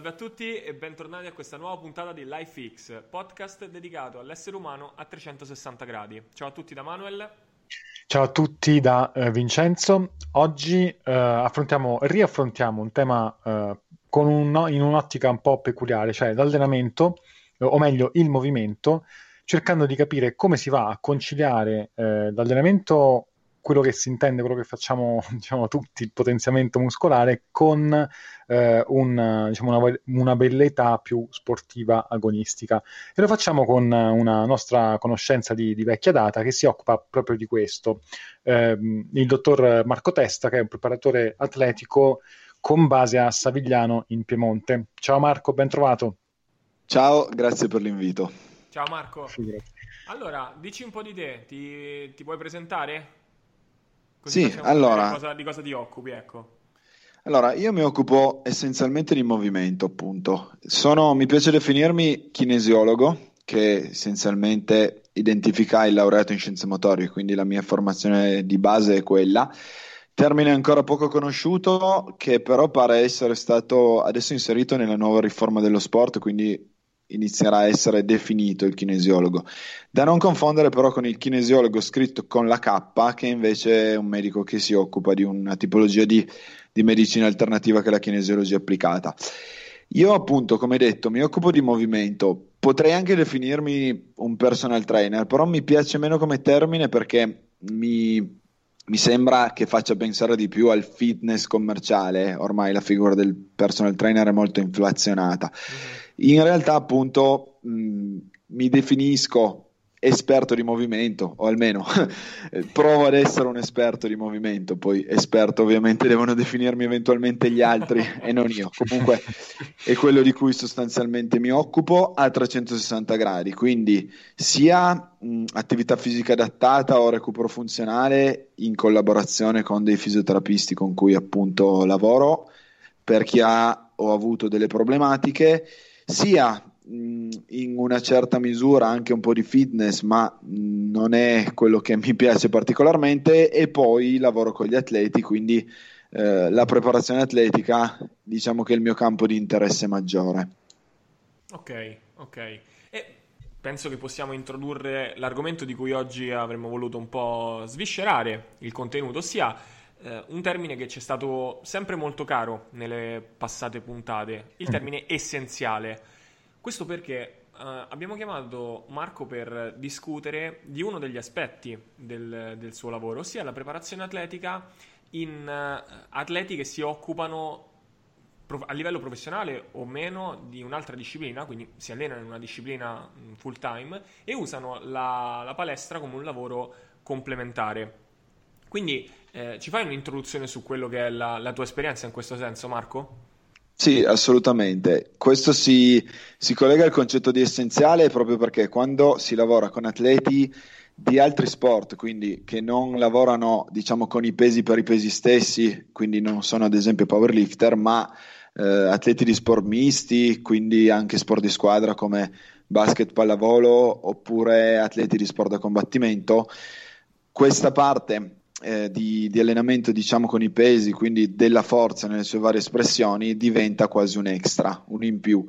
Salve a tutti e bentornati a questa nuova puntata di LifeX, podcast dedicato all'essere umano a 360 gradi. Ciao a tutti da Manuel. Ciao a tutti da uh, Vincenzo. Oggi uh, affrontiamo, riaffrontiamo un tema uh, un, in un'ottica un po' peculiare, cioè l'allenamento, o meglio il movimento, cercando di capire come si va a conciliare l'allenamento quello che si intende, quello che facciamo diciamo, tutti, il potenziamento muscolare, con eh, un, diciamo, una, una, bellezza più sportiva agonistica. E lo facciamo con una nostra conoscenza di, di vecchia data che si occupa proprio di questo. Eh, il dottor Marco Testa, che è un preparatore atletico con base a Savigliano in Piemonte. Ciao Marco, ben trovato. Ciao, grazie per l'invito. Ciao Marco. Allora, dici un po' di te, ti, ti puoi presentare? Così sì, allora... Di cosa, di cosa ti occupi, ecco. Allora, io mi occupo essenzialmente di movimento, appunto. Sono, mi piace definirmi kinesiologo, che essenzialmente identifica il laureato in scienze motorie, quindi la mia formazione di base è quella. Termine ancora poco conosciuto, che però pare essere stato adesso inserito nella nuova riforma dello sport, quindi inizierà a essere definito il kinesiologo. Da non confondere però con il kinesiologo scritto con la K, che invece è un medico che si occupa di una tipologia di, di medicina alternativa che è la kinesiologia applicata. Io appunto, come detto, mi occupo di movimento, potrei anche definirmi un personal trainer, però mi piace meno come termine perché mi, mi sembra che faccia pensare di più al fitness commerciale, ormai la figura del personal trainer è molto inflazionata. Mm-hmm. In realtà, appunto, mh, mi definisco esperto di movimento, o almeno provo ad essere un esperto di movimento, poi esperto ovviamente devono definirmi eventualmente gli altri e non io. Comunque è quello di cui sostanzialmente mi occupo a 360 gradi, quindi sia mh, attività fisica adattata o recupero funzionale in collaborazione con dei fisioterapisti con cui appunto lavoro per chi ha o ha avuto delle problematiche sia in una certa misura anche un po' di fitness, ma non è quello che mi piace particolarmente, e poi lavoro con gli atleti, quindi eh, la preparazione atletica diciamo che è il mio campo di interesse maggiore. Ok, ok. E penso che possiamo introdurre l'argomento di cui oggi avremmo voluto un po' sviscerare il contenuto, ossia eh, un termine che ci è stato sempre molto caro nelle passate puntate, il mm. termine essenziale. Questo perché uh, abbiamo chiamato Marco per discutere di uno degli aspetti del, del suo lavoro, ossia la preparazione atletica in uh, atleti che si occupano a livello professionale o meno di un'altra disciplina, quindi si allenano in una disciplina mm, full time e usano la, la palestra come un lavoro complementare. Quindi eh, ci fai un'introduzione su quello che è la, la tua esperienza in questo senso, Marco? Sì, assolutamente. Questo si, si, collega al concetto di essenziale proprio perché quando si lavora con atleti di altri sport, quindi che non lavorano diciamo con i pesi per i pesi stessi, quindi non sono ad esempio powerlifter, ma eh, atleti di sport misti, quindi anche sport di squadra come basket, pallavolo oppure atleti di sport da combattimento, questa parte eh, di, di, allenamento diciamo con i pesi, quindi della forza nelle sue varie espressioni, diventa quasi un extra, un in più.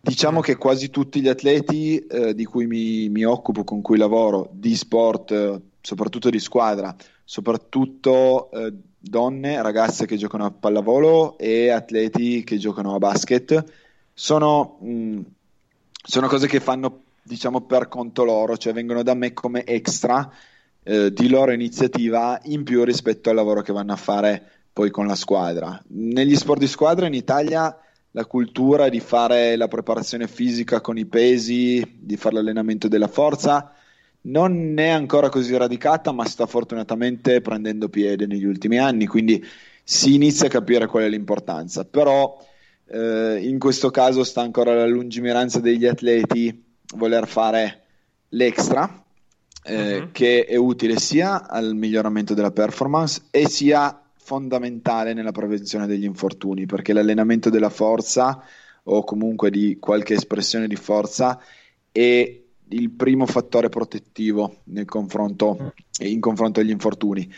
Diciamo che quasi tutti gli atleti eh, di cui mi, mi, occupo, con cui lavoro, di sport, eh, soprattutto di squadra, soprattutto eh, donne, ragazze che giocano a pallavolo e atleti che giocano a basket, sono, mh, mm, sono cose che fanno diciamo per conto loro, cioè vengono da me come extra eh, di loro iniziativa in più rispetto al lavoro che vanno a fare poi con la squadra. Negli sport di squadra in Italia la cultura di fare la preparazione fisica con i pesi, di fare l'allenamento della forza, non è ancora così radicata, ma sta fortunatamente prendendo piede negli ultimi anni, quindi si inizia a capire qual è l'importanza. Però eh, in questo caso sta ancora la lungimiranza degli atleti voler fare l'extra, eh, uh-huh. che è utile sia al miglioramento della performance e sia fondamentale nella prevenzione degli infortuni, perché l'allenamento della forza o comunque di qualche espressione di forza è il primo fattore protettivo nel confronto, mm. in confronto agli infortuni.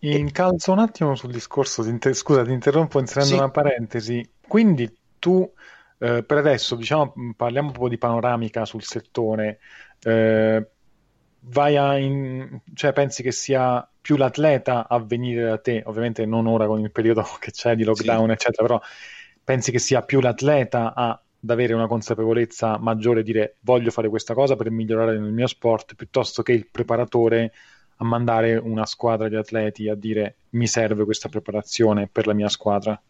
incalzo un attimo sul discorso, scusa ti interrompo inserendo sì. una parentesi, quindi tu eh, per adesso diciamo, parliamo un po' di panoramica sul settore. Eh, vai a in, cioè pensi che sia più l'atleta a venire da te, ovviamente non ora con il periodo che c'è di lockdown, sì. eccetera, però pensi che sia più l'atleta a, ad avere una consapevolezza maggiore dire voglio fare questa cosa per migliorare nel mio sport, piuttosto che il preparatore a mandare una squadra di atleti a dire mi serve questa preparazione per la mia squadra?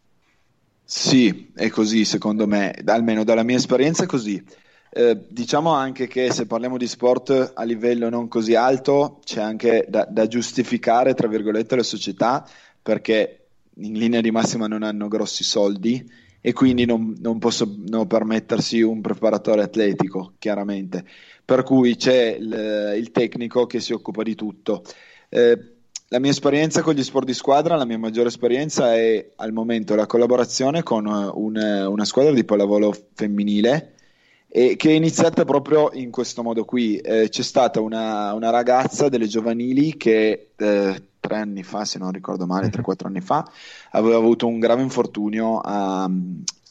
Sì, è così secondo me, almeno dalla mia esperienza è così. Eh, diciamo anche che se parliamo di sport a livello non così alto c'è anche da, da giustificare, tra virgolette, le società perché in linea di massima non hanno grossi soldi e quindi non, non possono permettersi un preparatore atletico, chiaramente. Per cui c'è il, il tecnico che si occupa di tutto. Eh, la mia esperienza con gli sport di squadra, la mia maggiore esperienza è al momento la collaborazione con un, una squadra di pallavolo femminile e che è iniziata proprio in questo modo qui. Eh, c'è stata una, una, ragazza delle giovanili che eh, tre anni fa, se non ricordo male, 3-4 anni fa, aveva avuto un grave infortunio, a,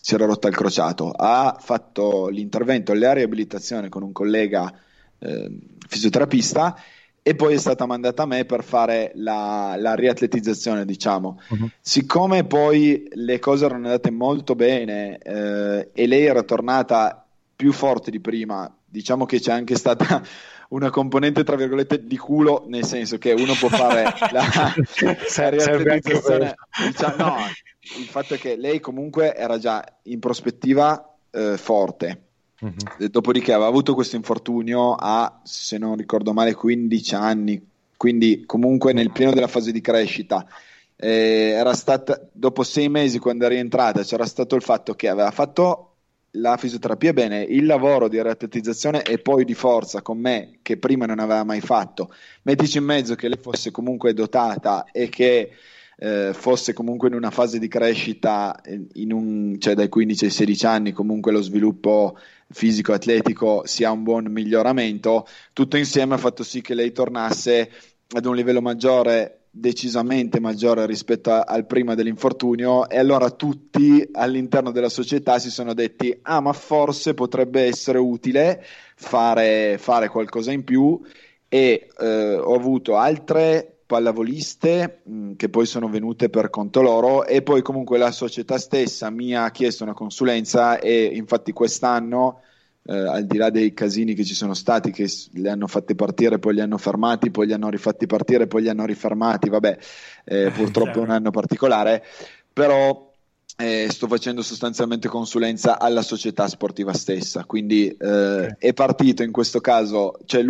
si era rotta il crociato, ha fatto l'intervento alla riabilitazione con un collega eh, fisioterapista e poi è stata mandata a me per fare la, la riatletizzazione, diciamo. Uh-huh. Siccome poi le cose erano andate molto bene eh, e lei era tornata più forte di prima. Diciamo che c'è anche stata una componente, tra virgolette, di culo, nel senso che uno può fare la, la Diciamo, no, il fatto è che lei comunque era già in prospettiva eh, forte. Uh-huh. Dopodiché aveva avuto questo infortunio a, se non ricordo male, 15 anni, quindi comunque nel pieno della fase di crescita. Eh, era stata dopo sei mesi quando è rientrata c'era stato il fatto che aveva fatto la fisioterapia, bene, il lavoro di riatletizzazione e poi di forza con me, che prima non aveva mai fatto, mettici in mezzo che lei fosse comunque dotata e che eh, fosse comunque in una fase di crescita, un, cioè dai 15 ai 16 anni, comunque lo sviluppo fisico-atletico sia un buon miglioramento, tutto insieme ha fatto sì che lei tornasse ad un livello maggiore decisamente maggiore rispetto a, al prima dell'infortunio e allora tutti all'interno della società si sono detti ah ma forse potrebbe essere utile fare, fare qualcosa in più. E eh, ho avuto altre pallavoliste mh, che poi sono venute per conto loro e poi comunque la società stessa mi ha chiesto una consulenza e infatti quest'anno eh, al di là dei casini che ci sono stati, che li hanno fatti partire, poi li hanno fermati, poi li hanno rifatti partire, poi li hanno rifermati, vabbè, eh, purtroppo è un anno particolare, però eh, sto facendo sostanzialmente consulenza alla società sportiva stessa, quindi eh, okay. è partito in questo caso, cioè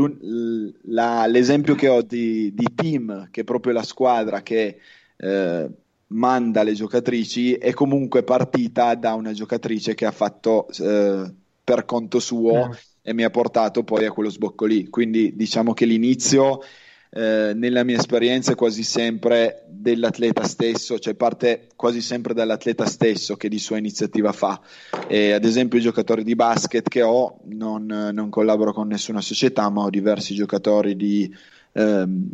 la, l'esempio che ho di, di, team, che è proprio la squadra che eh, manda le giocatrici, è comunque partita da una giocatrice che ha fatto eh, per conto suo eh. e mi ha portato poi a quello sbocco lì. Quindi diciamo che l'inizio eh, nella mia esperienza è quasi sempre dell'atleta stesso, cioè parte quasi sempre dall'atleta stesso che di sua iniziativa fa. E, ad esempio i giocatori di basket che ho, non, non collaboro con nessuna società, ma ho diversi giocatori di... Ehm,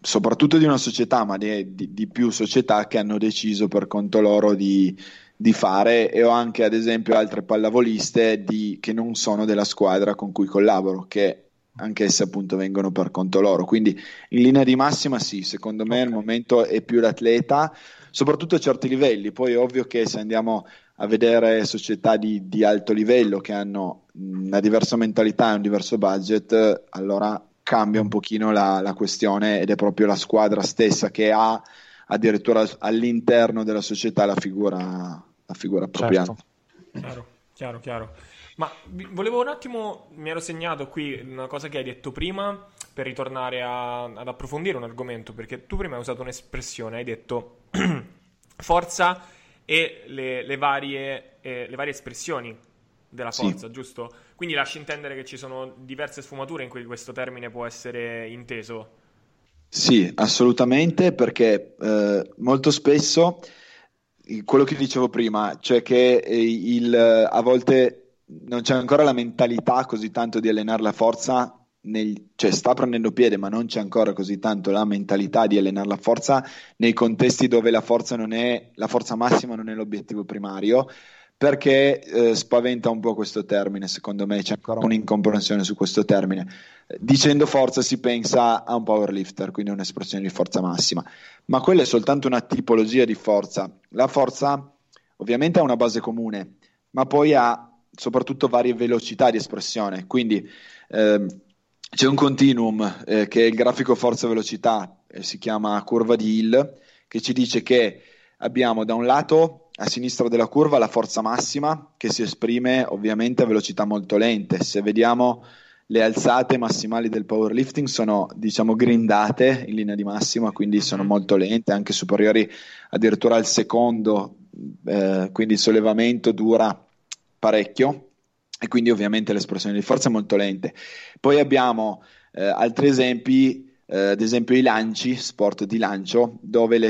soprattutto di una società, ma di, di, di più società che hanno deciso per conto loro di, di fare e ho anche ad esempio altre pallavoliste di, che non sono della squadra con cui collaboro, che anch'esse appunto vengono per conto loro. Quindi in linea di massima sì, secondo me okay. al momento è più l'atleta, soprattutto a certi livelli. Poi è ovvio che se andiamo a vedere società di, di alto livello che hanno una diversa mentalità e un diverso budget, allora cambia un pochino la, la questione ed è proprio la squadra stessa che ha addirittura all'interno della società la figura la figura appropriata. Certo. Chiaro, chiaro, chiaro. Ma volevo un attimo, mi ero segnato qui una cosa che hai detto prima per ritornare a, ad approfondire un argomento, perché tu prima hai usato un'espressione, hai detto forza e le, le, varie, eh, le varie, espressioni della forza, sì. giusto? Quindi lasci intendere che ci sono diverse sfumature in cui questo termine può essere inteso. Sì, assolutamente, perché eh, molto spesso quello che dicevo prima, cioè che eh, il, a volte non c'è ancora la mentalità così tanto di allenare la forza, nel, cioè sta prendendo piede, ma non c'è ancora così tanto la mentalità di allenare la forza nei contesti dove la forza, non è, la forza massima non è l'obiettivo primario. Perché eh, spaventa un po' questo termine, secondo me c'è ancora un'incomprensione su questo termine. Dicendo forza si pensa a un powerlifter, quindi un'espressione di forza massima, ma quella è soltanto una tipologia di forza. La forza ovviamente ha una base comune, ma poi ha soprattutto varie velocità di espressione, quindi eh, c'è un continuum eh, che è il grafico forza-velocità, eh, si chiama curva di Hill, che ci dice che abbiamo da un lato a sinistra della curva la forza massima che si esprime ovviamente a velocità molto lente. Se vediamo le alzate massimali del powerlifting sono diciamo grindate in linea di massima, quindi sono mm-hmm. molto lente, anche superiori addirittura al secondo, eh, quindi il sollevamento dura parecchio e quindi ovviamente l'espressione di forza è molto lente. Poi abbiamo eh, altri esempi, eh, ad esempio i lanci, sport di lancio, dove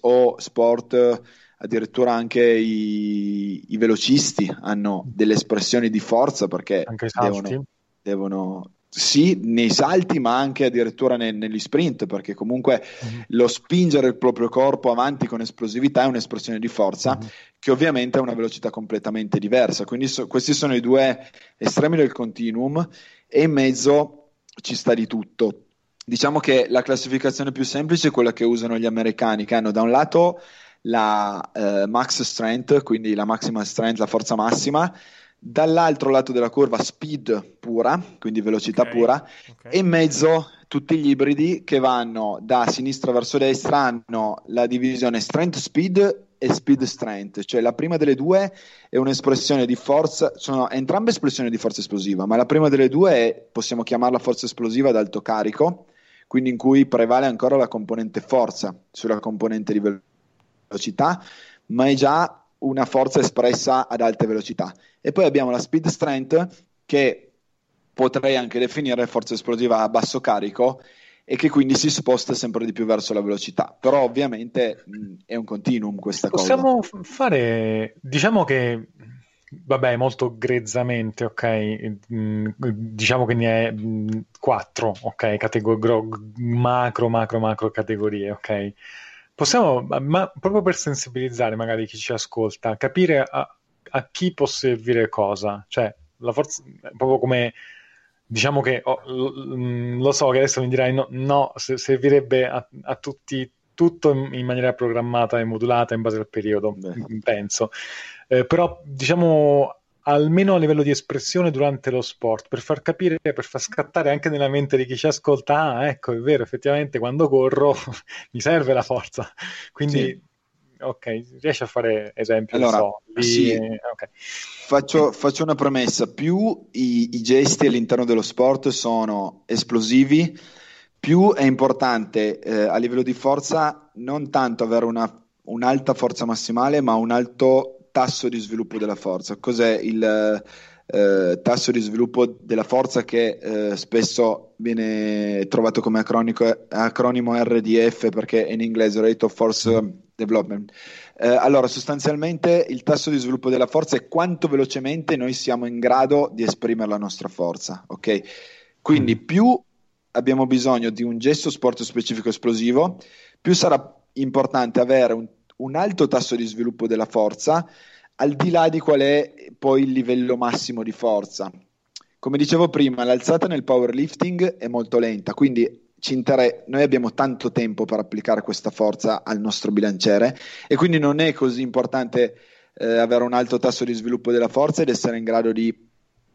o sport addirittura anche i, i, velocisti hanno delle espressioni di forza perché devono, devono, sì, nei salti, ma anche addirittura ne, negli sprint, perché comunque uh-huh. lo spingere il proprio corpo avanti con esplosività è un'espressione di forza uh-huh. che ovviamente ha una velocità completamente diversa. Quindi so, questi sono i due estremi del continuum e in mezzo ci sta di tutto. Diciamo che la classificazione più semplice è quella che usano gli americani, che hanno da un lato la eh, max strength, quindi la maximal strength, la forza massima, dall'altro lato della curva speed pura, quindi velocità okay. pura, okay. e in mezzo tutti gli ibridi che vanno da sinistra verso destra hanno la divisione strength speed e speed strength, cioè la prima delle due è un'espressione di forza, sono entrambe espressioni di forza esplosiva, ma la prima delle due è, possiamo chiamarla forza esplosiva ad alto carico, quindi in cui prevale ancora la componente forza sulla componente di velocità velocità, ma è già una forza espressa ad alte velocità. E poi abbiamo la speed strength che potrei anche definire forza esplosiva a basso carico e che quindi si sposta sempre di più verso la velocità. Però ovviamente mh, è un continuum questa Possiamo cosa. Possiamo fare, diciamo che vabbè, molto grezzamente, ok? diciamo che ne è quattro, ok? Categor- macro, macro, macro categorie, ok? Possiamo, ma proprio per sensibilizzare magari chi ci ascolta, capire a, a chi può servire cosa, cioè la forza, proprio come diciamo che oh, lo so che adesso mi dirai no, no servirebbe a, a, tutti tutto in, in, maniera programmata e modulata in base al periodo, Beh. penso. Eh, però diciamo almeno a livello di espressione durante lo sport, per far capire, per far scattare anche nella mente di chi ci ascolta, ah, ecco, è vero, effettivamente quando corro mi serve la forza. Quindi, sì. ok, riesci a fare esempi? Allora, so, lì, sì. okay. faccio, faccio, una premessa, più i, i gesti all'interno dello sport sono esplosivi, più è importante eh, a livello di forza non tanto avere una, un'alta forza massimale, ma un alto tasso di sviluppo della forza. Cos'è il eh, tasso di sviluppo della forza che eh, spesso viene trovato come acronimo RDF perché in inglese Rate of Force Development. Eh, allora, sostanzialmente il tasso di sviluppo della forza è quanto velocemente noi siamo in grado di esprimere la nostra forza, ok? Quindi mm. più abbiamo bisogno di un gesto sport specifico esplosivo, più sarà importante avere un un alto tasso di sviluppo della forza, al di là di qual è poi il livello massimo di forza. Come dicevo prima, l'alzata nel powerlifting è molto lenta, quindi inter- noi abbiamo tanto tempo per applicare questa forza al nostro bilanciere e quindi non è così importante eh, avere un alto tasso di sviluppo della forza ed essere in grado di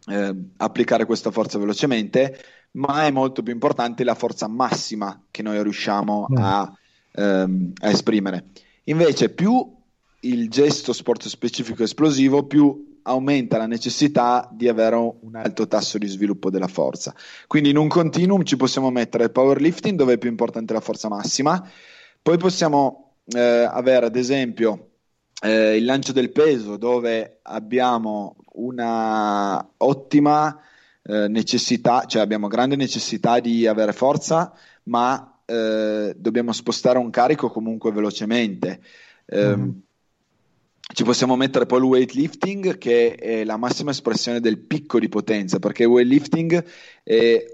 eh, applicare questa forza velocemente, ma è molto più importante la forza massima che noi riusciamo mm. a, ehm, a esprimere. Invece, più il gesto sport specifico esplosivo, più aumenta la necessità di avere un alto tasso di sviluppo della forza. Quindi in un continuum ci possiamo mettere il powerlifting dove è più importante la forza massima, poi possiamo eh, avere ad esempio eh, il lancio del peso dove abbiamo una ottima eh, necessità, cioè abbiamo grande necessità di avere forza, ma eh, dobbiamo spostare un carico comunque velocemente. Eh, mm. Ci possiamo mettere poi il weightlifting che è la massima espressione del picco di potenza perché il weightlifting è,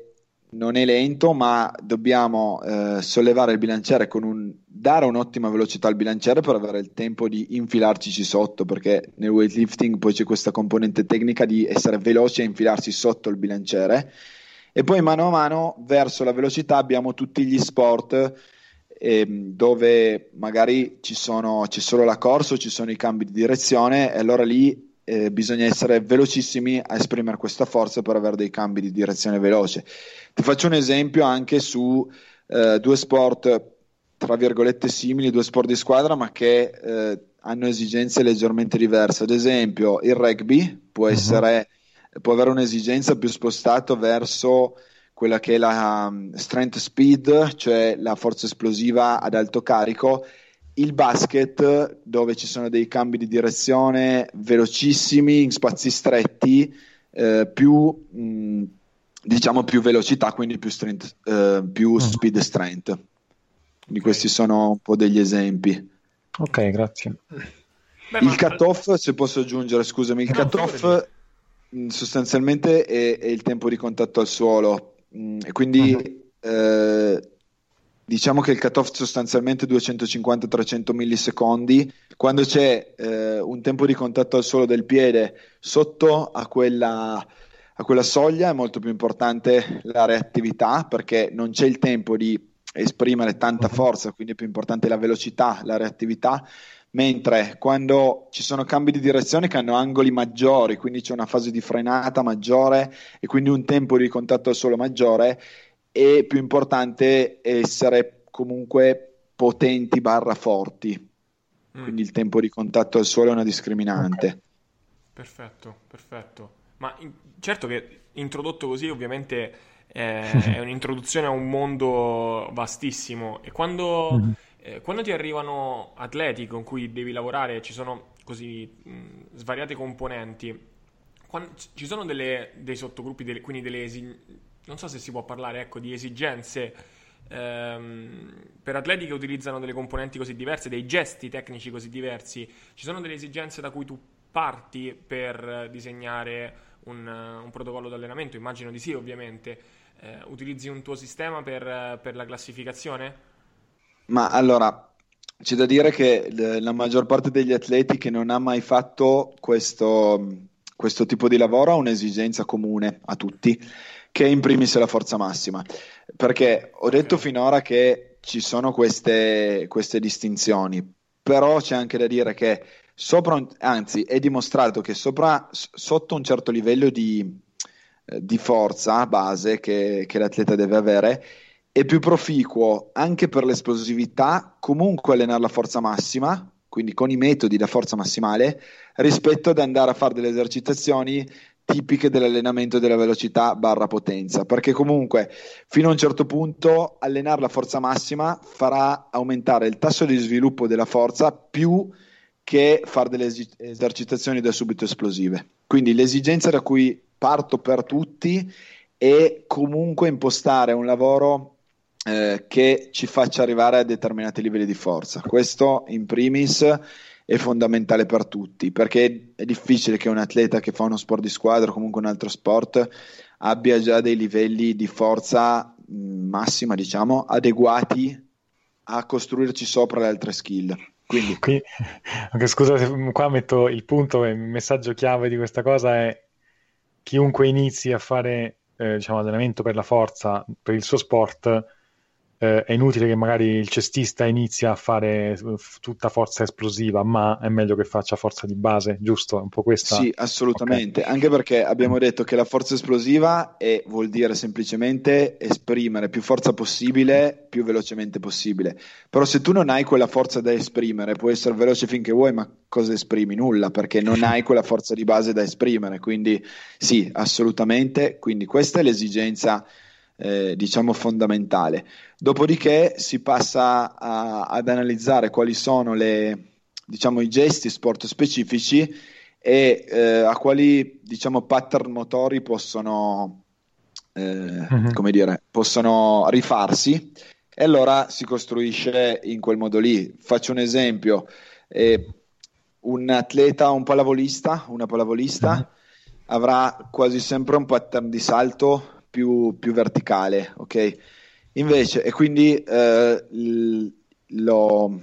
non è lento ma dobbiamo eh, sollevare il bilanciere con un dare un'ottima velocità al bilanciere per avere il tempo di infilarci sotto, perché nel weightlifting poi c'è questa componente tecnica di essere veloci e infilarsi sotto il bilanciere. E poi mano a mano verso la velocità abbiamo tutti gli sport eh, dove magari ci sono, c'è solo la corsa ci sono i cambi di direzione e allora lì eh, bisogna essere velocissimi a esprimere questa forza per avere dei cambi di direzione veloce. Ti faccio un esempio anche su eh, due sport tra virgolette simili, due sport di squadra, ma che eh, hanno esigenze leggermente diverse. Ad esempio, il rugby può, mhm. essere. Può avere un'esigenza più spostata verso quella che è la um, strength speed, cioè la forza esplosiva ad alto carico. Il basket, dove ci sono dei cambi di direzione velocissimi in spazi stretti, eh, più mh, diciamo più velocità, quindi più, strength, eh, più uh-huh. speed e strength. Quindi questi sono un po' degli esempi. Ok, grazie. Beh, il cut-off, se posso aggiungere, scusami, il no, cut-off mm, sostanzialmente è, è, il tempo di contatto al suolo mm, e quindi uh-huh. eh, diciamo che il cut-off sostanzialmente 250-300 millisecondi quando c'è eh, un tempo di contatto al suolo del piede sotto a quella, a quella soglia è molto più importante la reattività perché non c'è il tempo di esprimere tanta mhm. forza, quindi è più importante la velocità, la reattività, mentre quando ci sono cambi di direzione che hanno angoli maggiori, quindi c'è una fase di frenata maggiore e quindi un tempo di contatto al suolo maggiore, è più importante essere comunque potenti barra forti. Mm. Quindi il tempo di contatto al suolo è una discriminante. Okay. Perfetto, perfetto. Ma in, certo che introdotto così ovviamente eh, è un'introduzione a un mondo vastissimo e quando, mm-hmm. Eh, quando, ti arrivano atleti con cui devi lavorare, ci sono così mh, svariate componenti, quando, ci sono delle, dei sottogruppi, delle, quindi delle esigenze, non so se si può parlare ecco, di esigenze ehm, per atleti che utilizzano delle componenti così diverse, dei gesti tecnici così diversi, ci sono delle esigenze da cui tu parti per disegnare un, un protocollo di allenamento? Immagino di sì, ovviamente eh, utilizzi un tuo sistema per, per, la classificazione? Ma allora, c'è da dire che la maggior parte degli atleti che non ha mai fatto questo, questo tipo di lavoro ha un'esigenza comune a tutti, che è in primis la forza massima. Perché ho detto finora che ci sono queste, queste distinzioni, però c'è anche da dire che sopra, anzi, è dimostrato che sopra, sotto un certo livello di, eh, di forza base che, che l'atleta deve avere, è più proficuo anche per l'esplosività comunque allenare la forza massima, quindi con i metodi da forza massimale, rispetto ad andare a fare delle esercitazioni tipiche dell'allenamento della velocità barra potenza, perché comunque fino a un certo punto allenare la forza massima farà aumentare il tasso di sviluppo della forza più che fare delle esercitazioni da subito esplosive. Quindi l'esigenza da cui parto per tutti e comunque impostare un lavoro eh, che ci faccia arrivare a determinati livelli di forza. Questo in primis è fondamentale per tutti perché è difficile che un atleta che fa uno sport di squadra o comunque un altro sport abbia già dei livelli di forza mm, massima, diciamo, adeguati a costruirci sopra le altre skill. Quindi... Qui, okay, scusa, qua metto il punto, il messaggio chiave di questa cosa è chiunque inizi a fare eh, diciamo, allenamento per la forza, per il suo sport, eh, è inutile che magari il cestista inizia a fare tutta forza esplosiva, ma è meglio che faccia forza di base, giusto? Un po' questa. Sì, assolutamente. Okay. Anche perché abbiamo detto che la forza esplosiva è, vuol dire semplicemente esprimere più forza possibile più velocemente possibile. Però se tu non hai quella forza da esprimere, puoi essere veloce finché vuoi, ma cosa esprimi? Nulla, perché non hai quella forza di base da esprimere. Quindi sì, assolutamente. Quindi questa è l'esigenza eh, diciamo fondamentale. Dopodiché si passa a, ad analizzare quali sono le, diciamo, i gesti sport specifici e eh, a quali diciamo, pattern motori possono, eh, come dire, possono rifarsi e allora si costruisce in quel modo lì. Faccio un esempio, eh, un atleta, un pallavolista, una pallavolista mm-hmm. avrà quasi sempre un pattern di salto più, più verticale, ok? Invece, e quindi eh, lo,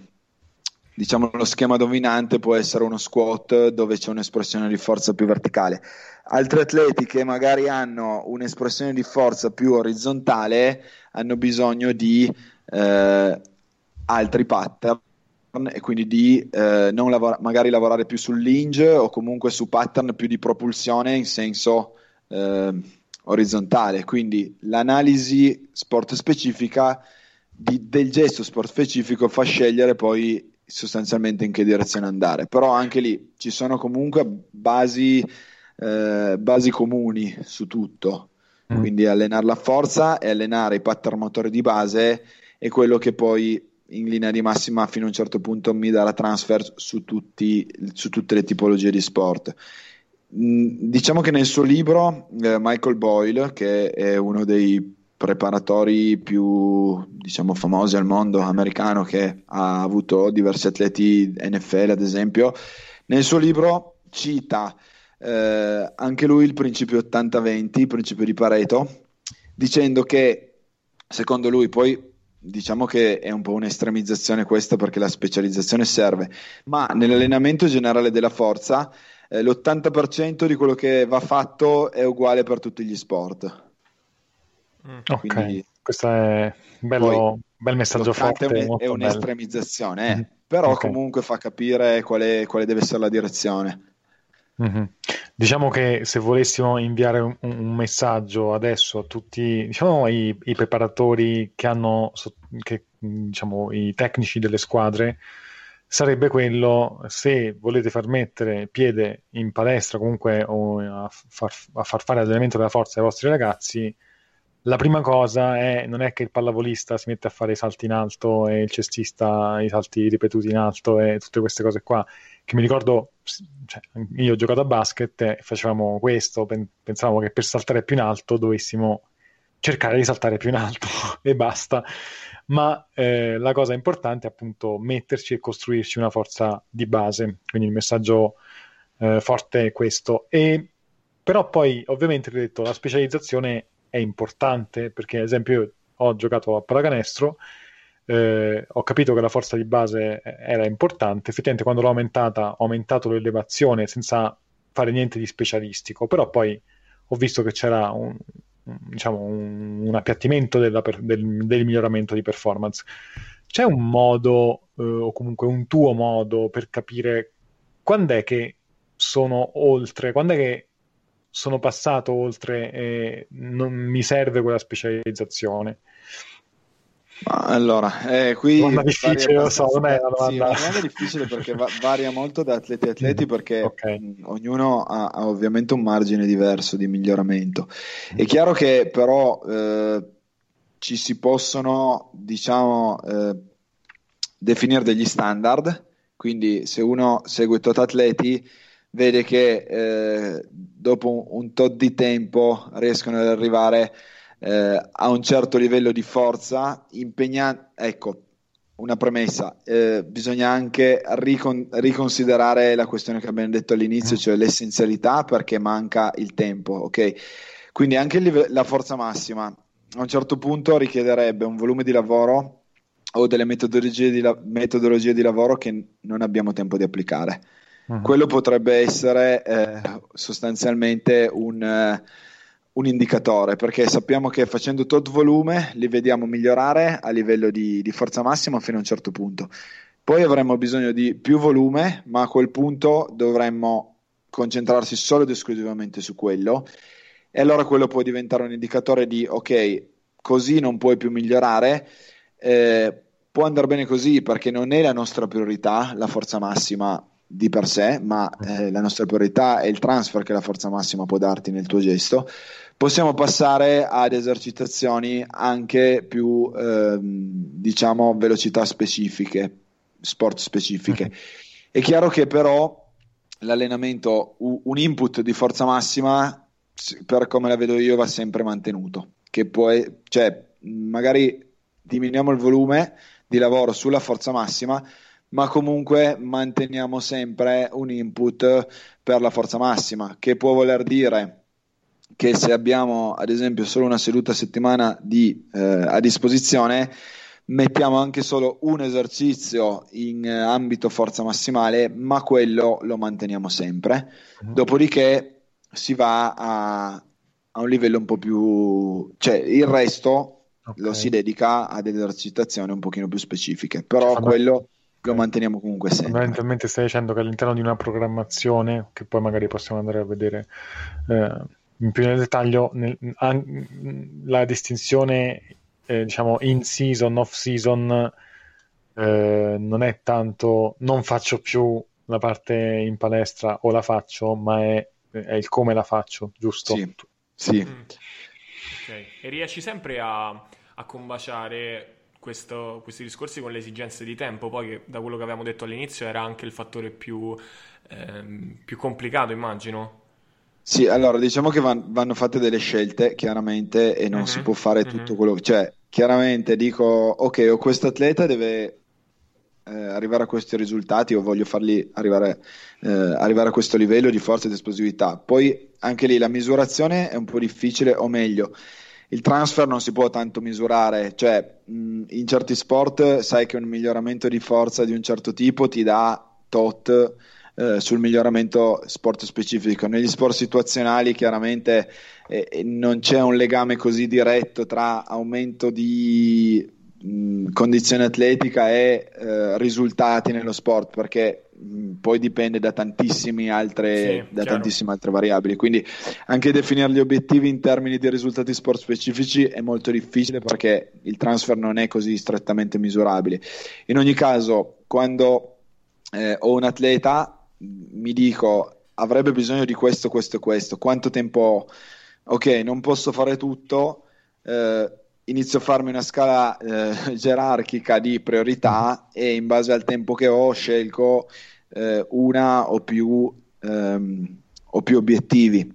diciamo, lo schema dominante può essere uno squat dove c'è un'espressione di forza più verticale. Altri atleti che magari hanno un'espressione di forza più orizzontale hanno bisogno di eh, altri pattern e quindi di eh, non lavora- magari lavorare più sul linge o comunque su pattern più di propulsione in senso eh, orizzontale. Quindi l'analisi sport specifica di, del gesto sport specifico fa scegliere poi sostanzialmente in che direzione andare. Però anche lì ci sono comunque basi, eh, basi comuni su tutto. Mm. Quindi allenare la forza e allenare i pattern motori di base è quello che poi in linea di massima fino a un certo punto mi dà la transfer su, tutti, su tutte le tipologie di sport. Mm, diciamo che nel suo libro eh, Michael Boyle, che è uno dei preparatori più diciamo, famosi al mondo americano, che ha avuto diversi atleti NFL ad esempio, nel suo libro cita eh, anche lui il principio 80-20, il principio di Pareto, dicendo che secondo lui poi diciamo che è un po' un'estremizzazione questa perché la specializzazione serve, ma nell'allenamento generale della forza eh, l'80% di quello che va fatto è uguale per tutti gli sport. Mm. Quindi, ok, questo è un bello, bel messaggio forte. È, un, è un'estremizzazione, eh, mm. però okay. comunque fa capire quale, quale deve essere la direzione. Mm-hmm. Diciamo che se volessimo inviare un, un, messaggio adesso a tutti diciamo, i, i preparatori che hanno che, diciamo, i tecnici delle squadre, sarebbe quello se volete far mettere piede in palestra comunque o a far, a far fare allenamento della forza ai vostri ragazzi, la prima cosa è, non è che il pallavolista si mette a fare i salti in alto e il cestista i salti ripetuti in alto e tutte queste cose qua, che mi ricordo, cioè, io ho giocato a basket e facevamo questo, pensavamo che per saltare più in alto dovessimo cercare di saltare più in alto e basta, ma eh, la cosa importante è appunto metterci e costruirci una forza di base, quindi il messaggio eh, forte è questo. E, però poi ovviamente, ho detto, la specializzazione è importante perché, ad esempio, io ho giocato a pallacanestro, eh, ho capito che la forza di base era importante, effettivamente quando l'ho aumentata ho aumentato l'elevazione senza fare niente di specialistico, però poi ho visto che c'era un, diciamo, un, un appiattimento della, del, del, miglioramento di performance. C'è un modo, eh, o comunque un tuo modo, per capire quando è che sono oltre, quando è che sono passato oltre e non mi serve quella specializzazione. Allora, eh, qui domanda difficile, lo so, non è una domanda... Sì, una difficile perché va- varia molto da atleti a atleti mm, perché okay. mh, ognuno ha, ha, ovviamente un margine diverso di miglioramento. È chiaro che però eh, ci si possono, diciamo, eh, definire degli standard, quindi se uno segue tot atleti vede che eh, dopo un, un, tot di tempo riescono ad arrivare eh, a un certo livello di forza, impegnando, ecco, una premessa, eh, bisogna anche ricon- riconsiderare la questione che abbiamo detto all'inizio, mm. cioè l'essenzialità perché manca il tempo, ok? Quindi anche live- la forza massima a un certo punto richiederebbe un volume di lavoro o delle metodologie di, la- metodologie di lavoro che non abbiamo tempo di applicare. Uh-huh. Quello potrebbe essere eh, sostanzialmente un, eh, un, indicatore, perché sappiamo che facendo tot volume li vediamo migliorare a livello di, di forza massima fino a un certo punto. Poi avremo bisogno di più volume, ma a quel punto dovremmo concentrarsi solo ed esclusivamente su quello. E allora quello può diventare un indicatore di ok, così non puoi più migliorare. Eh, può andare bene così perché non è la nostra priorità, la forza massima di per sé, ma eh, la nostra priorità è il transfer che la forza massima può darti nel tuo gesto. Possiamo passare ad esercitazioni anche più, ehm, diciamo, velocità specifiche, sport specifiche. È chiaro che però l'allenamento, un input di forza massima, per come la vedo io, va sempre mantenuto. Che può, cioè, magari diminuiamo il volume di lavoro sulla forza massima, ma comunque manteniamo sempre un input per la forza massima, che può voler dire che se abbiamo ad esempio solo una seduta a settimana di, eh, a disposizione, mettiamo anche solo un esercizio in ambito forza massimale, ma quello lo manteniamo sempre. Uh-huh. Dopodiché si va a, a, un livello un po' più... cioè il resto okay. lo si dedica a delle esercitazioni un pochino più specifiche, però cioè, quello. Lo manteniamo comunque sempre. Fondamentalmente stai dicendo che all'interno di una programmazione, che poi magari possiamo andare a vedere... Eh, in più nel dettaglio nel, an, la distinzione eh, diciamo in season, off season, eh, non è tanto non faccio più la parte in palestra o la faccio, ma è, è il come la faccio, giusto? Sì. sì. Mm. Okay. E riesci sempre a, a combaciare questo, questi discorsi con le esigenze di tempo, poi che, da quello che avevamo detto all'inizio era anche il fattore più, ehm, più complicato, immagino. Sì, allora diciamo che van, vanno fatte delle scelte chiaramente e non uh-huh. si mhm. può fare uh-huh. tutto quello che... Cioè, chiaramente dico, ok, ho questo atleta, deve eh, arrivare a questi risultati o voglio fargli arrivare, eh, arrivare, a questo livello di forza e di esplosività. Poi anche lì la misurazione è un po' difficile, o meglio, il transfer non si può tanto misurare, cioè mh, in certi sport sai che un miglioramento di forza di un certo tipo ti dà tot eh, sul miglioramento sport specifico. Negli sport situazionali chiaramente eh, non c'è un legame così diretto tra aumento di mh, condizione atletica e eh, risultati nello sport perché poi dipende da, altre, sì, da tantissime altre variabili. Quindi anche definire gli obiettivi in termini di risultati sport specifici è molto difficile perché il transfer non è così strettamente misurabile. In ogni caso, quando eh, ho un atleta mi dico avrebbe bisogno di questo, questo e questo, quanto tempo ho? Ok, non posso fare tutto, eh, inizio a farmi una scala eh, gerarchica di priorità e in base al tempo che ho scelgo eh, una o più, ehm, o più obiettivi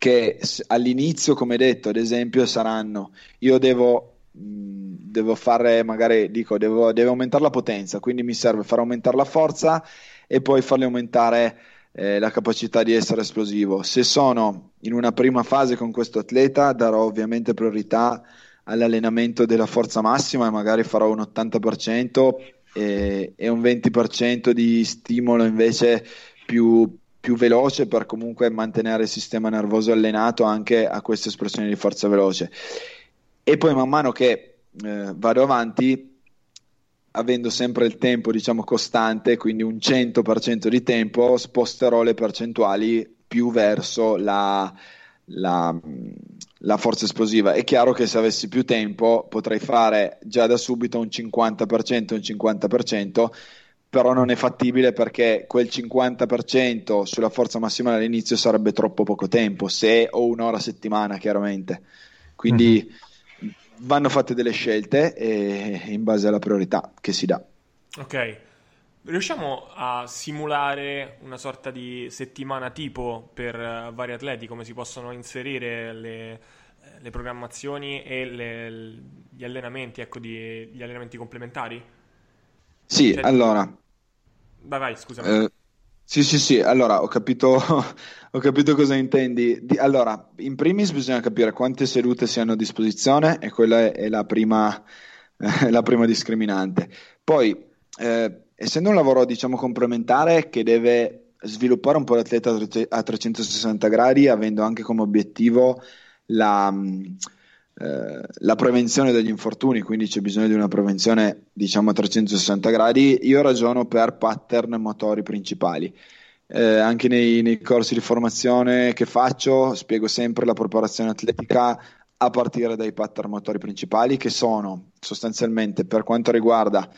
che all'inizio, come detto, ad esempio, saranno io devo, mh, devo fare magari dico devo, devo aumentare la potenza, quindi mi serve far aumentare la forza e poi farli aumentare eh, la capacità di essere esplosivo. Se sono in una prima fase con questo atleta, darò ovviamente priorità all'allenamento della forza massima e magari farò un 80% e, e un 20% di stimolo invece più, più veloce per comunque mantenere il sistema nervoso allenato anche a queste espressioni di forza veloce. E poi man mano che eh, vado avanti avendo sempre il tempo diciamo costante, quindi un 100% di tempo, sposterò le percentuali più verso la, la, la, forza esplosiva. È chiaro che se avessi più tempo potrei fare già da subito un 50% un 50%, però non è fattibile perché quel 50% sulla forza massimale all'inizio sarebbe troppo poco tempo, se ho un'ora a settimana chiaramente. Quindi mm-hmm vanno fatte delle scelte e, in base alla priorità che si dà. Ok, riusciamo a simulare una sorta di settimana tipo per uh, vari atleti, come si possono inserire le, eh, le programmazioni e le, gli allenamenti, ecco, di, gli allenamenti complementari? Sì, cioè, allora... Vai, vai, scusami. Eh, sì, sì, sì, allora ho capito, ho capito cosa intendi. Di, allora, in primis bisogna capire quante sedute si hanno a disposizione e quella è, è la, prima, eh, la, prima, discriminante. Poi, eh, essendo un lavoro, diciamo, complementare che deve sviluppare un po' l'atleta a 360 gradi, avendo anche come obiettivo la, eh, la prevenzione degli infortuni, quindi c'è bisogno di una prevenzione diciamo a 360 gradi, io ragiono per pattern motori principali. Eh, anche nei, nei, corsi di formazione che faccio spiego sempre la preparazione atletica a partire dai pattern motori principali che sono sostanzialmente per quanto riguarda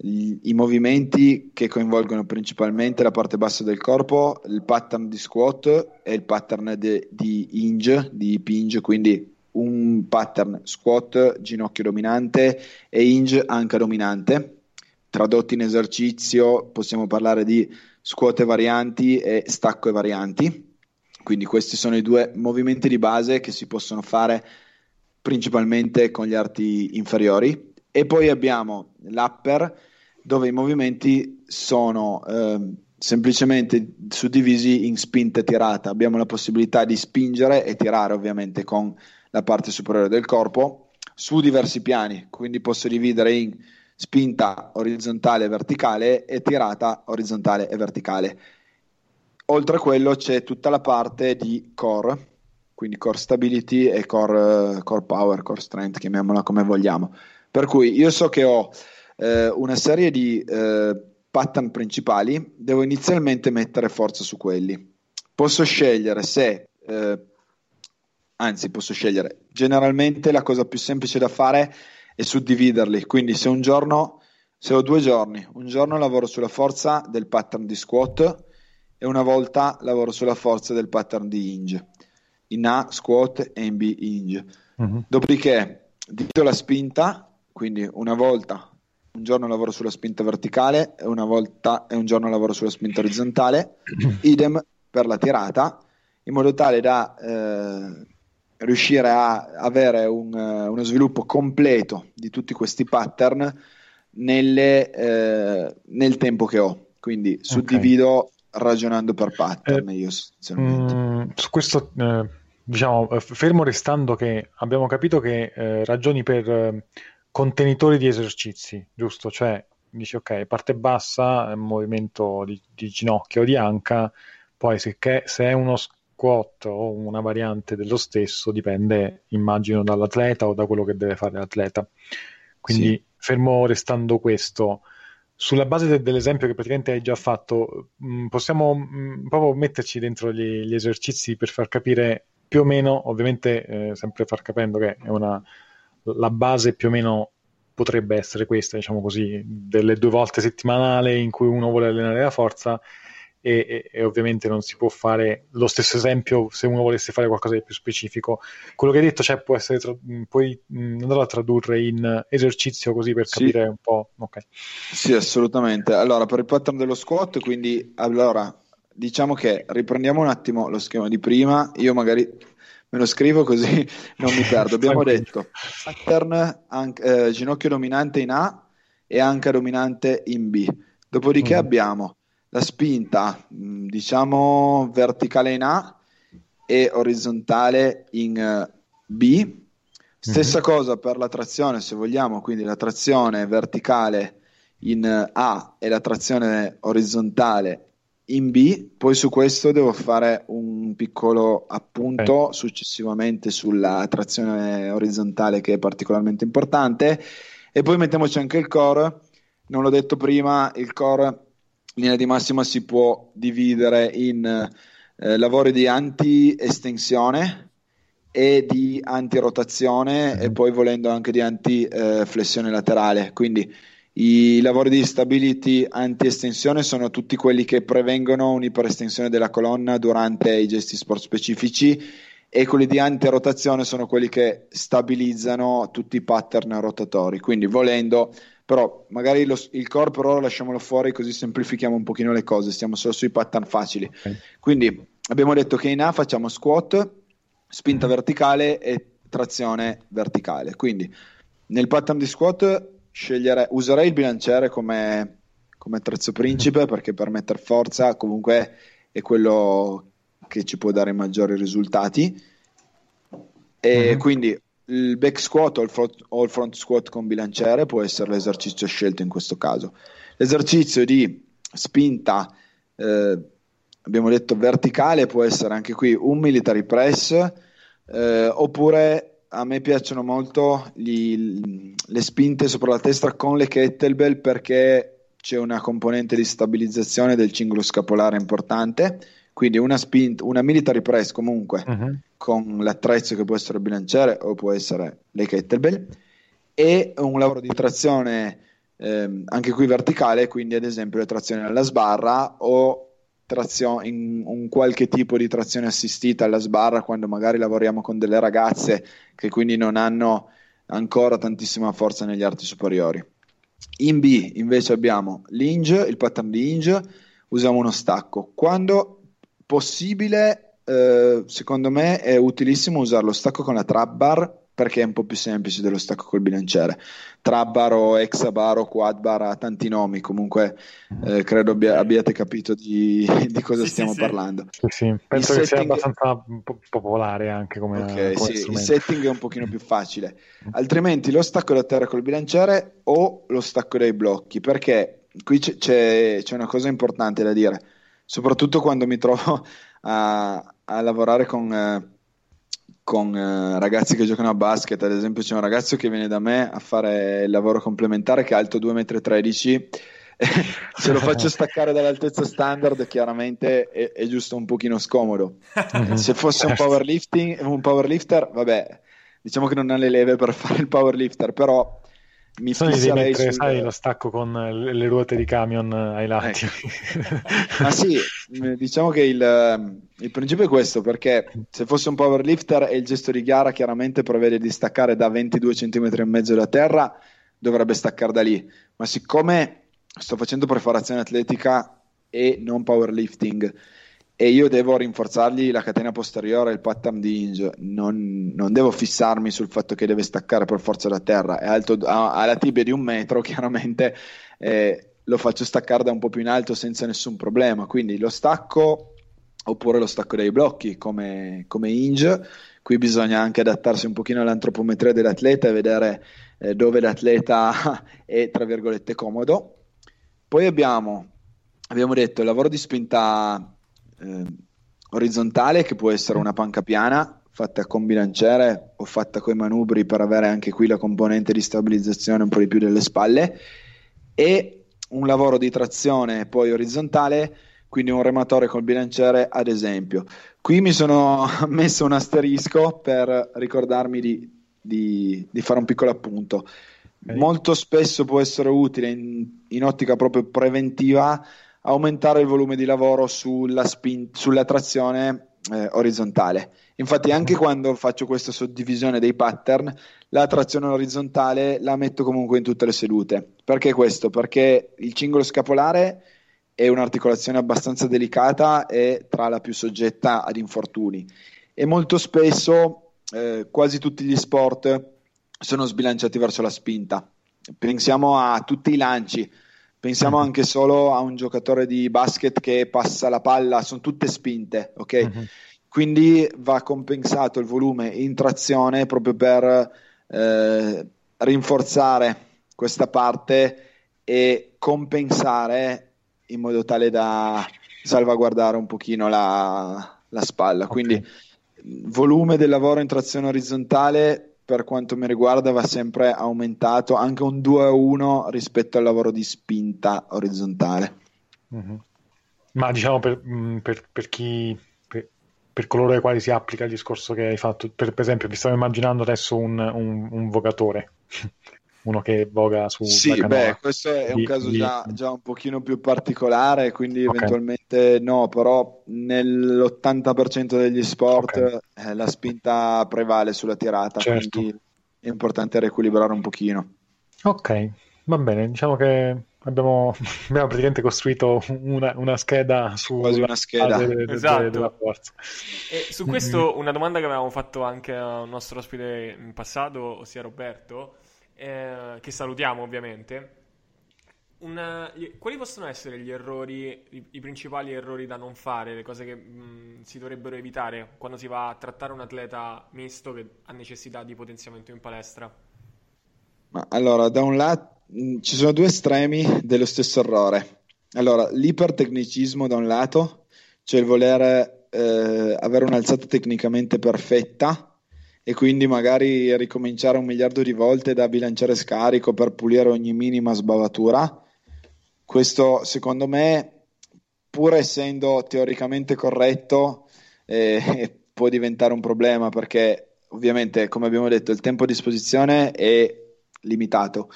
i movimenti che coinvolgono principalmente la parte bassa del corpo, il pattern di squat e il pattern de, di hinge, di pinge, quindi un pattern squat ginocchio dominante e hinge anca dominante. Tradotti in esercizio possiamo parlare di scuote varianti e stacco e varianti. Quindi questi sono i due movimenti di base che si possono fare principalmente con gli arti inferiori. E poi abbiamo l'upper dove i movimenti sono eh, semplicemente suddivisi in spinta e tirata. Abbiamo la possibilità di spingere e tirare ovviamente con la parte superiore del corpo su diversi piani, quindi posso dividere in spinta orizzontale e verticale e tirata orizzontale e verticale. Oltre a quello c'è tutta la parte di core, quindi core stability e core, core power, core strength, chiamiamola come vogliamo. Per cui io so che ho eh, una serie di eh, pattern principali, devo inizialmente mettere forza su quelli. Posso scegliere se, eh, anzi posso scegliere, generalmente la cosa più semplice da fare è suddividerli, quindi se un giorno, se ho due giorni, un giorno lavoro sulla forza del pattern di squat e una volta lavoro sulla forza del pattern di hinge, in A squat e in B hinge. Uh-huh. Dopodiché dito la spinta, quindi una volta un giorno lavoro sulla spinta verticale e una volta e un giorno lavoro sulla spinta orizzontale, idem per la tirata, in modo tale da eh, riuscire a avere un, uh, uno sviluppo completo di tutti questi pattern nelle, eh, nel tempo che ho. Quindi suddivido okay. ragionando per pattern. Eh, io mm, su questo, eh, diciamo, fermo restando che abbiamo capito che eh, ragioni per contenitori di esercizi, giusto? Cioè, dici ok, parte bassa, movimento di, di ginocchio o di anca, poi se, che, se è uno squat o una variante dello stesso dipende, immagino, dall'atleta o da quello che deve fare l'atleta. Quindi, sì. fermo restando questo, sulla base de- dell'esempio che praticamente hai già fatto, mh, mm, possiamo mh, mm, proprio metterci dentro gli, gli, esercizi per far capire più o meno, ovviamente eh, sempre far capendo che è una la base più o meno potrebbe essere questa, diciamo così, delle due volte settimanale in cui uno vuole allenare la forza e, e, e, ovviamente non si può fare lo stesso esempio se uno volesse fare qualcosa di più specifico. Quello che hai detto cioè, può essere, tra- puoi andarlo a tradurre in esercizio così per capire sì. un po'. Okay. Sì, assolutamente. Allora, per il pattern dello squat, quindi allora diciamo che riprendiamo un attimo lo schema di prima. Io magari me lo scrivo così non mi perdo. Abbiamo detto pattern anche, eh, ginocchio dominante in A e anca dominante in B. Dopodiché mm. abbiamo la spinta, mm, diciamo verticale in A e orizzontale in eh, B. Stessa mm-hmm. cosa per la trazione, se vogliamo, quindi la trazione verticale in eh, A e la trazione orizzontale in B, poi su questo devo fare un piccolo appunto okay. successivamente sulla trazione orizzontale che è particolarmente importante e poi mettiamoci anche il core, non l'ho detto prima, il core in linea di massima si può dividere in eh, lavori di anti-estensione e di anti-rotazione mm-hmm. e poi volendo anche di anti-flessione laterale, quindi i lavori di stability anti-estensione sono tutti quelli che prevengono un'iperestensione della colonna durante i gesti sport specifici e quelli di anti-rotazione sono quelli che stabilizzano tutti i pattern rotatori. Quindi volendo, però magari lo, il core per ora lasciamolo fuori così semplifichiamo un pochino le cose, stiamo solo sui pattern facili. Okay. Quindi abbiamo detto che in A facciamo squat, spinta mm-hmm. verticale e trazione verticale. Quindi nel pattern di squat scegliere, userei il bilanciere come, come attrezzo principe perché per mettere forza comunque è quello che ci può dare maggiori risultati e mm-hmm. quindi il back squat o il, front, o il, front, squat con bilanciere può essere l'esercizio scelto in questo caso l'esercizio di spinta eh, abbiamo detto verticale può essere anche qui un military press eh, oppure a me piacciono molto gli, le spinte sopra la testa con le kettlebell perché c'è una componente di stabilizzazione del cingolo scapolare importante. Quindi una, spinta, una military press comunque uh-huh. con l'attrezzo che può essere il bilanciere o può essere le kettlebell e un lavoro di trazione eh, anche qui verticale, quindi ad esempio le trazioni alla sbarra o trazione, in un qualche tipo di trazione assistita alla sbarra quando magari lavoriamo con delle ragazze che quindi non hanno ancora tantissima forza negli arti superiori. In B invece abbiamo l'inge, il pattern di hinge, usiamo uno stacco. Quando possibile, eh, secondo me è utilissimo usare lo stacco con la trap bar perché è un po' più semplice dello stacco col bilanciere. Trabbaro, Exabaro, Quadbar ha tanti nomi, comunque eh, credo abbia, abbiate capito di, di cosa sì, stiamo sì, parlando. Sì, penso il che setting... sia abbastanza popolare anche come, okay, come sì, il setting è un pochino più facile. Altrimenti lo stacco da terra col bilanciere o lo stacco dai blocchi, perché qui c'è, c'è, c'è una cosa importante da dire, soprattutto quando mi trovo a, a lavorare con... Eh, con eh, ragazzi che giocano a basket, ad esempio c'è un ragazzo che viene da me a fare il lavoro complementare che è alto 2,13 m, se lo faccio staccare dall'altezza standard chiaramente è, è giusto un pochino scomodo. Se fosse un, certo. un powerlifter, vabbè, diciamo che non ha le leve per fare il powerlifter, però mi di mettere, sul... sai, lo stacco con le ruote di camion ai lati. Ecco. Ma sì, diciamo che il, il, principio è questo, perché se fosse un powerlifter e il gesto di gara chiaramente prevede di staccare da 22 cm e mezzo da terra, dovrebbe staccare da lì. Ma siccome sto facendo preparazione atletica e non powerlifting, e io devo rinforzargli la catena posteriore, il pattern di hinge, non, non, devo fissarmi sul fatto che deve staccare per forza da terra, è alto, ha, ha la tibia di un metro, chiaramente eh, lo faccio staccare da un po' più in alto senza nessun problema, quindi lo stacco oppure lo stacco dai blocchi come, come hinge, qui bisogna anche adattarsi un pochino all'antropometria dell'atleta e vedere eh, dove l'atleta è tra virgolette comodo. Poi abbiamo, abbiamo detto il lavoro di spinta eh, orizzontale che può essere una panca piana fatta con bilanciere o fatta con i manubri per avere anche qui la componente di stabilizzazione un po' di più delle spalle e un lavoro di trazione poi orizzontale quindi un rematore col bilanciere ad esempio qui mi sono messo un asterisco per ricordarmi di, di, di fare un piccolo appunto okay. molto spesso può essere utile in, in ottica proprio preventiva aumentare il volume di lavoro sulla, spin- sulla trazione eh, orizzontale. Infatti, anche quando faccio questa suddivisione dei pattern, la trazione orizzontale la metto comunque in tutte le sedute. Perché questo? Perché il cingolo scapolare è un'articolazione abbastanza delicata e tra la più soggetta ad infortuni. E molto spesso, eh, quasi tutti gli sport sono sbilanciati verso la spinta. Pensiamo a tutti i lanci Pensiamo uh-huh. anche solo a un giocatore di basket che passa la palla, sono tutte spinte, ok? Uh-huh. Quindi va compensato il volume in trazione proprio per eh, rinforzare questa parte e compensare in modo tale da salvaguardare un pochino la, la spalla. Okay. Quindi volume del lavoro in trazione orizzontale per quanto mi riguarda va sempre aumentato anche un 2 a 1 rispetto al lavoro di spinta orizzontale. Mm-hmm. Ma diciamo per, mm, per, per chi per, coloro ai quali si applica il discorso che hai fatto, per, per esempio, vi stavo immaginando adesso un, un, un vogatore uno che voga su sì beh questo è un caso di... già, già, un pochino più particolare quindi okay. eventualmente no però nell'80% degli sport okay. eh, la spinta prevale sulla tirata certo. quindi è importante riequilibrare un pochino ok va bene diciamo che abbiamo, abbiamo praticamente costruito una, una scheda su quasi una scheda de, de, esatto. della forza e su questo una domanda che avevamo fatto anche al nostro ospite in passato ossia Roberto eh, che salutiamo ovviamente. Una, quali possono essere gli errori, i, i, principali errori da non fare, le cose che mh, si dovrebbero evitare quando si va a trattare un atleta misto che ha necessità di potenziamento in palestra? Ma allora, da un lato ci sono due estremi dello stesso errore. Allora, l'ipertecnicismo da un lato, cioè il voler eh, avere un'alzata tecnicamente perfetta, e quindi magari ricominciare un miliardo di volte da bilanciare scarico per pulire ogni minima sbavatura. Questo, secondo me, pur essendo teoricamente corretto, eh, può diventare un problema perché ovviamente, come abbiamo detto, il tempo a disposizione è limitato.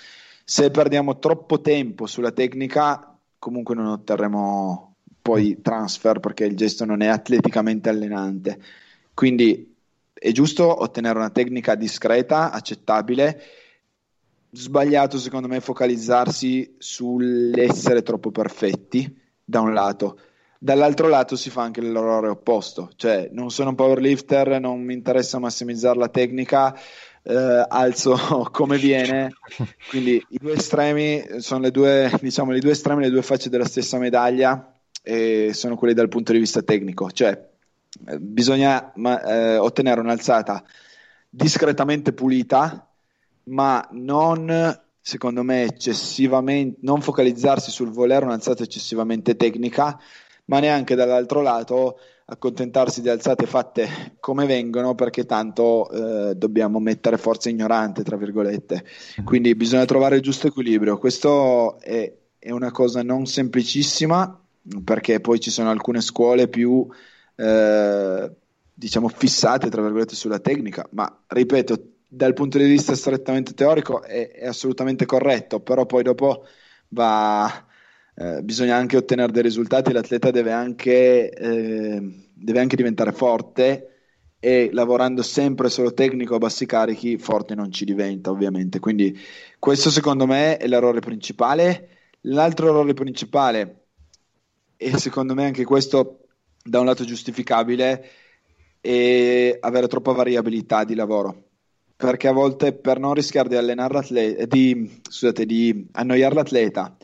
Se perdiamo troppo tempo sulla tecnica, comunque non otterremo poi transfer perché il gesto non è atleticamente allenante. Quindi è giusto ottenere una tecnica discreta, accettabile. Sbagliato secondo me focalizzarsi sull'essere troppo perfetti, da un lato. Dall'altro lato si fa anche l'errore opposto, cioè non sono un powerlifter, non mi interessa massimizzare la tecnica, eh, alzo come viene. Quindi i due estremi sono le due, diciamo, le due estremi, le due facce della stessa medaglia e sono quelli dal punto di vista tecnico. Cioè, bisogna eh, ottenere un'alzata discretamente pulita, ma non secondo me eccessivamente non focalizzarsi sul volere un'alzata eccessivamente tecnica, ma neanche dall'altro lato accontentarsi di alzate fatte come vengono perché tanto eh, dobbiamo mettere forza ignorante, tra virgolette. Quindi bisogna trovare il giusto equilibrio. Questo è, è una cosa non semplicissima perché poi ci sono alcune scuole più eh, diciamo fissate, tra virgolette, sulla tecnica, ma ripeto, dal punto di vista strettamente teorico è, è assolutamente corretto, però poi dopo va eh, bisogna anche ottenere dei risultati, l'atleta deve anche, eh, deve anche diventare forte e lavorando sempre solo tecnico a bassi carichi, forte non ci diventa ovviamente. Quindi questo secondo me è l'errore principale. L'altro errore principale, e secondo me anche questo da un lato giustificabile, è avere troppa variabilità di lavoro. Perché a volte per non rischiare di allenare l'atleta, di, scusate, di annoiare l'atleta,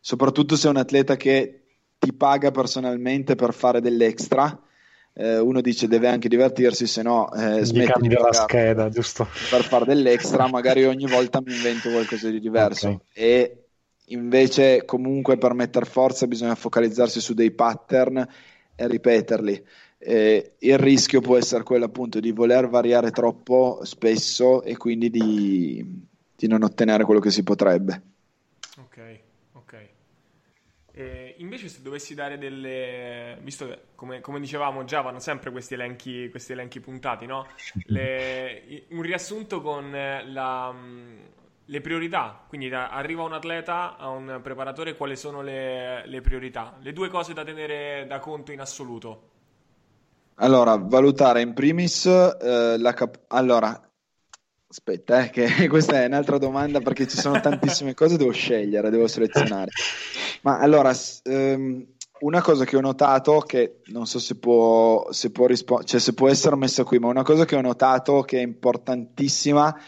soprattutto se è un atleta che ti paga personalmente per fare dell'extra. Eh, uno dice deve anche divertirsi, se no eh, smetti di la scheda, giusto? Per fare dell'extra, magari ogni volta mi invento qualcosa di diverso. Okay. E invece, comunque, per mettere forza bisogna focalizzarsi su dei pattern e ripeterli. Eh, il rischio può essere quello appunto di voler variare troppo spesso e quindi di, di non ottenere quello che si potrebbe. Eh, invece se dovessi dare delle... visto che come, come, dicevamo già vanno sempre questi elenchi, questi elenchi puntati, no? Le, un riassunto con la, le priorità, quindi da, arriva un atleta a un preparatore, quali sono le, le priorità? Le due cose da tenere da conto in assoluto. Allora, valutare in primis eh, la cap- allora, aspetta, eh, che questa è un'altra domanda perché ci sono tantissime cose, devo scegliere, devo selezionare. Ma allora, ehm, una cosa che ho notato, che non so se può, se può, rispo- cioè se può essere messa qui, ma una cosa che ho notato che è importantissima è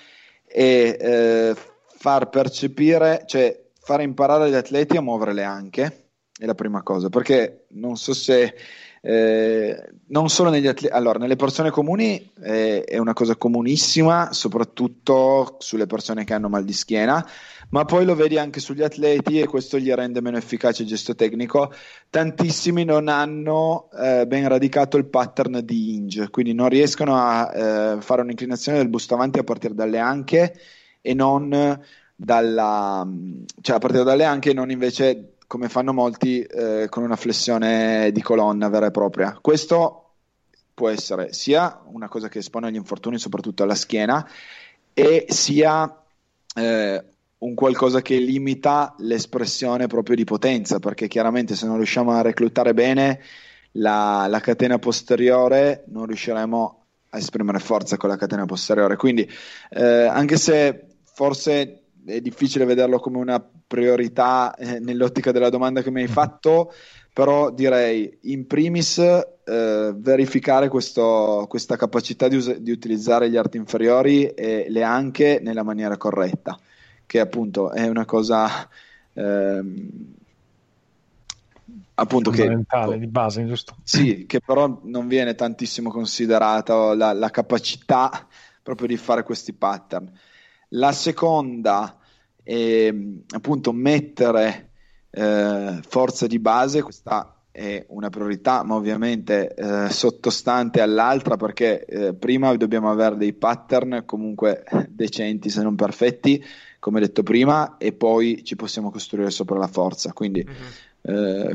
eh, far percepire, cioè fare imparare gli atleti a muovere le anche, è la prima cosa, perché non so se eh, non solo negli atleti, allora nelle persone comuni eh, è una cosa comunissima, soprattutto sulle persone che hanno mal di schiena, ma poi lo vedi anche sugli atleti e questo gli rende meno efficace il gesto tecnico. Tantissimi non hanno eh, ben radicato il pattern di hinge, quindi non riescono a eh, fare un'inclinazione del busto avanti a partire dalle anche e non dalla, cioè a partire dalle anche e non invece come fanno molti eh, con una flessione di colonna vera e propria. Questo può essere sia una cosa che espone agli infortuni, soprattutto alla schiena, e sia eh, un qualcosa che limita l'espressione proprio di potenza, perché chiaramente se non riusciamo a reclutare bene la, la catena posteriore, non riusciremo a esprimere forza con la catena posteriore. Quindi, eh, anche se forse è difficile vederlo come una priorità eh, nell'ottica della domanda che mi hai fatto, però direi in primis eh, verificare questo, questa capacità di, us- di, utilizzare gli arti inferiori e le anche nella maniera corretta, che appunto è una cosa ehm, appunto fondamentale che, di base, giusto? Sì, che però non viene tantissimo considerata la, la capacità proprio di fare questi pattern. La seconda e appunto mettere eh, forza di base, questa è una priorità, ma ovviamente eh, sottostante all'altra perché eh, prima dobbiamo avere dei pattern comunque decenti se non perfetti, come detto prima, e poi ci possiamo costruire sopra la forza. Quindi, mm-hmm.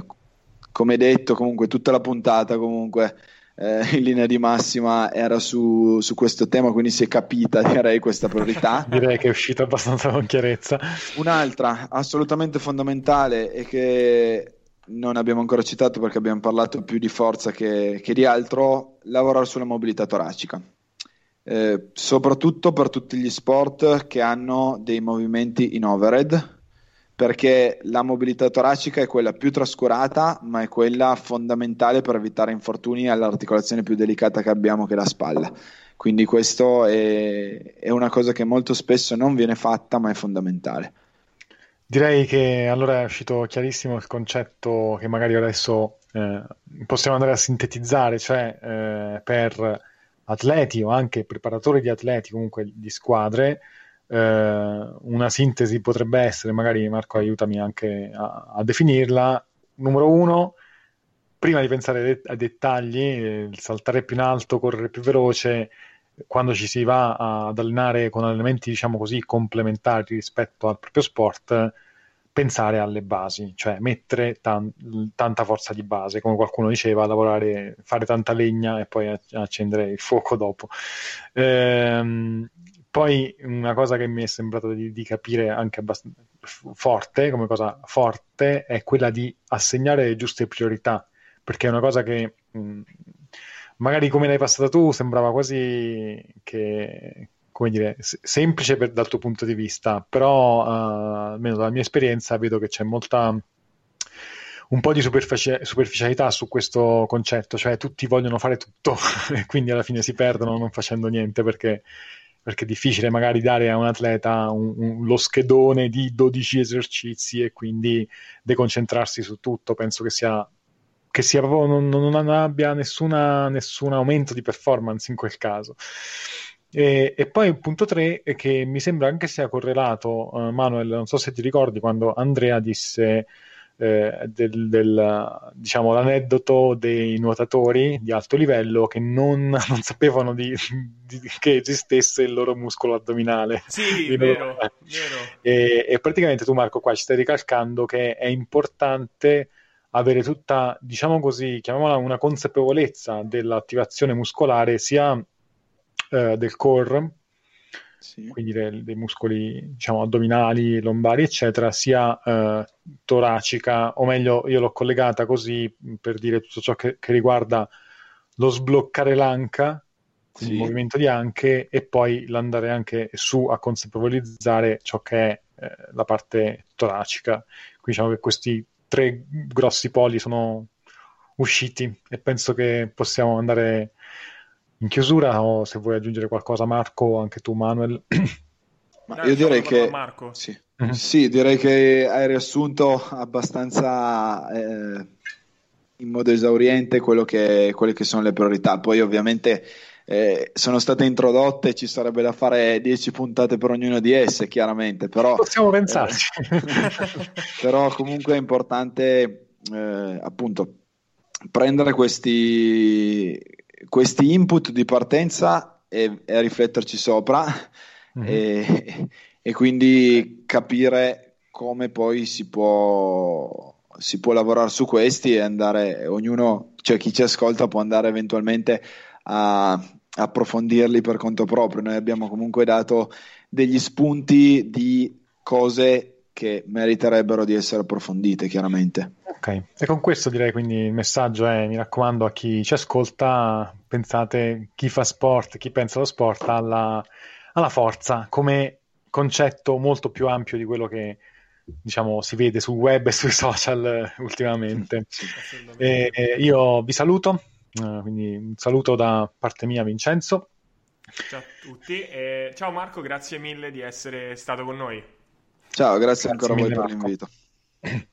come detto, comunque tutta la puntata comunque eh, in linea di massima era su, su, questo tema, quindi si è capita, direi, questa priorità. direi che è uscita abbastanza con chiarezza. Un'altra assolutamente fondamentale e che non abbiamo ancora citato perché abbiamo parlato più di forza che, che di altro, lavorare sulla mobilità toracica. Eh, soprattutto per tutti gli sport che hanno dei movimenti in overhead, perché la mobilità toracica è quella più trascurata, ma è quella fondamentale per evitare infortuni all'articolazione più delicata che abbiamo, che è la spalla. Quindi questo è, è una cosa che molto spesso non viene fatta, ma è fondamentale. Direi che allora è uscito chiarissimo il concetto che magari adesso eh, possiamo andare a sintetizzare, cioè eh, per atleti o anche preparatori di atleti, comunque di squadre, eh, una sintesi potrebbe essere, magari Marco aiutami anche a, a definirla, numero uno, prima di pensare a dettagli, saltare più in alto, correre più veloce, quando ci si va ad allenare con allenamenti, diciamo così, complementari rispetto al proprio sport, pensare alle basi, cioè mettere tan- tanta forza di base, come qualcuno diceva, lavorare, fare tanta legna e poi accendere il fuoco dopo. Ehm, poi una cosa che mi è sembrato di, di capire anche abbastanza forte, come cosa forte, è quella di assegnare le giuste priorità, perché è una cosa che mh, magari come l'hai passata tu sembrava quasi che, come dire, semplice per, dal tuo punto di vista, però uh, almeno dalla mia esperienza vedo che c'è molta un po' di superfici- superficialità su questo concetto, cioè tutti vogliono fare tutto e quindi alla fine si perdono non facendo niente perché, perché è difficile magari dare a un atleta un, un, lo schedone di 12 esercizi e quindi deconcentrarsi su tutto. Penso che sia che sia proprio non, non abbia nessuna, nessun aumento di performance in quel caso. E, e, poi il punto 3 che mi sembra anche sia correlato, uh, Manuel, non so se ti ricordi quando Andrea disse eh, del, del, diciamo, l'aneddoto dei nuotatori di alto livello che non, non sapevano di, di, che esistesse il loro muscolo addominale. Sì, vero, loro... vero. E, e praticamente tu Marco qua ci stai ricalcando che è importante avere tutta, diciamo così, chiamiamola una consapevolezza dell'attivazione muscolare sia eh, del core, sì. quindi dei, dei, muscoli diciamo, addominali, lombari, eccetera, sia eh, toracica, o meglio, io l'ho collegata così per dire tutto ciò che, che riguarda lo sbloccare l'anca, sì. il movimento di anche, e poi l'andare anche su a consapevolizzare ciò che è eh, la parte toracica. Quindi diciamo che questi tre grossi poli sono usciti e penso che possiamo andare in chiusura o se vuoi aggiungere qualcosa Marco, anche tu Manuel. Ma io direi che Marco. Sì. Mm-hmm. sì. direi che hai riassunto abbastanza eh, in modo esauriente che, quelle che sono le priorità. Poi ovviamente eh, sono state introdotte, ci sarebbe da fare 10 puntate per ognuno di esse, chiaramente, però... Possiamo pensarci. Eh, però comunque è importante eh, appunto prendere questi questi input di partenza e, e rifletterci sopra mm-hmm. e, e, quindi capire come poi si può, si può lavorare su questi e andare, ognuno, cioè chi ci ascolta può andare eventualmente a approfondirli per conto proprio. Noi abbiamo comunque dato degli spunti di cose che meriterebbero di essere approfondite, chiaramente. Ok, e con questo direi quindi il messaggio è, mi raccomando a chi ci ascolta, pensate chi fa sport, chi pensa allo sport, alla, alla forza come concetto molto più ampio di quello che diciamo si vede sul web e sui social ultimamente. Sì, e, e io vi saluto, uh, quindi un saluto da parte mia Vincenzo. Ciao a tutti e ciao Marco, grazie mille di essere stato con noi. Ciao, grazie, grazie ancora a voi per l'invito.